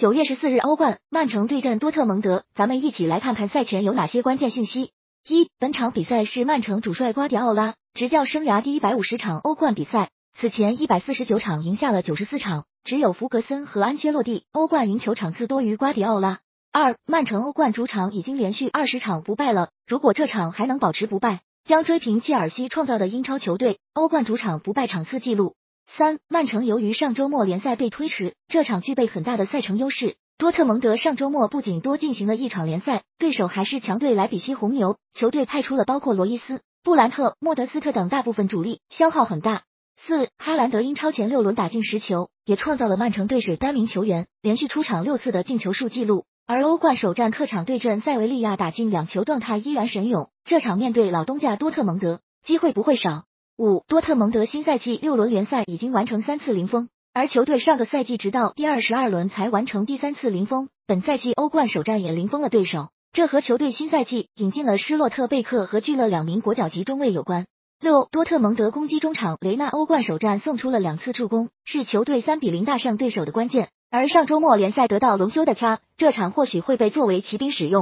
九月十四日，欧冠，曼城对阵多特蒙德，咱们一起来看看赛前有哪些关键信息。一，本场比赛是曼城主帅瓜迪奥拉执教生涯第一百五十场欧冠比赛，此前一百四十九场赢下了九十四场，只有弗格森和安切洛蒂欧冠赢球场次多于瓜迪奥拉。二，曼城欧冠主场已经连续二十场不败了，如果这场还能保持不败，将追平切尔西创造的英超球队欧冠主场不败场次纪录。三，曼城由于上周末联赛被推迟，这场具备很大的赛程优势。多特蒙德上周末不仅多进行了一场联赛，对手还是强队莱比锡红牛，球队派出了包括罗伊斯、布兰特、莫德斯特等大部分主力，消耗很大。四，哈兰德英超前六轮打进十球，也创造了曼城队史单名球员连续出场六次的进球数纪录。而欧冠首战客场对阵塞维利亚打进两球，状态依然神勇，这场面对老东家多特蒙德，机会不会少。五多特蒙德新赛季六轮联赛已经完成三次零封，而球队上个赛季直到第二十二轮才完成第三次零封，本赛季欧冠首战也零封了对手，这和球队新赛季引进了施洛特贝克和聚勒两名国脚级中卫有关。六多特蒙德攻击中场雷纳欧冠首战送出了两次助攻，是球队三比零大胜对手的关键，而上周末联赛得到隆休的他，这场或许会被作为骑兵使用。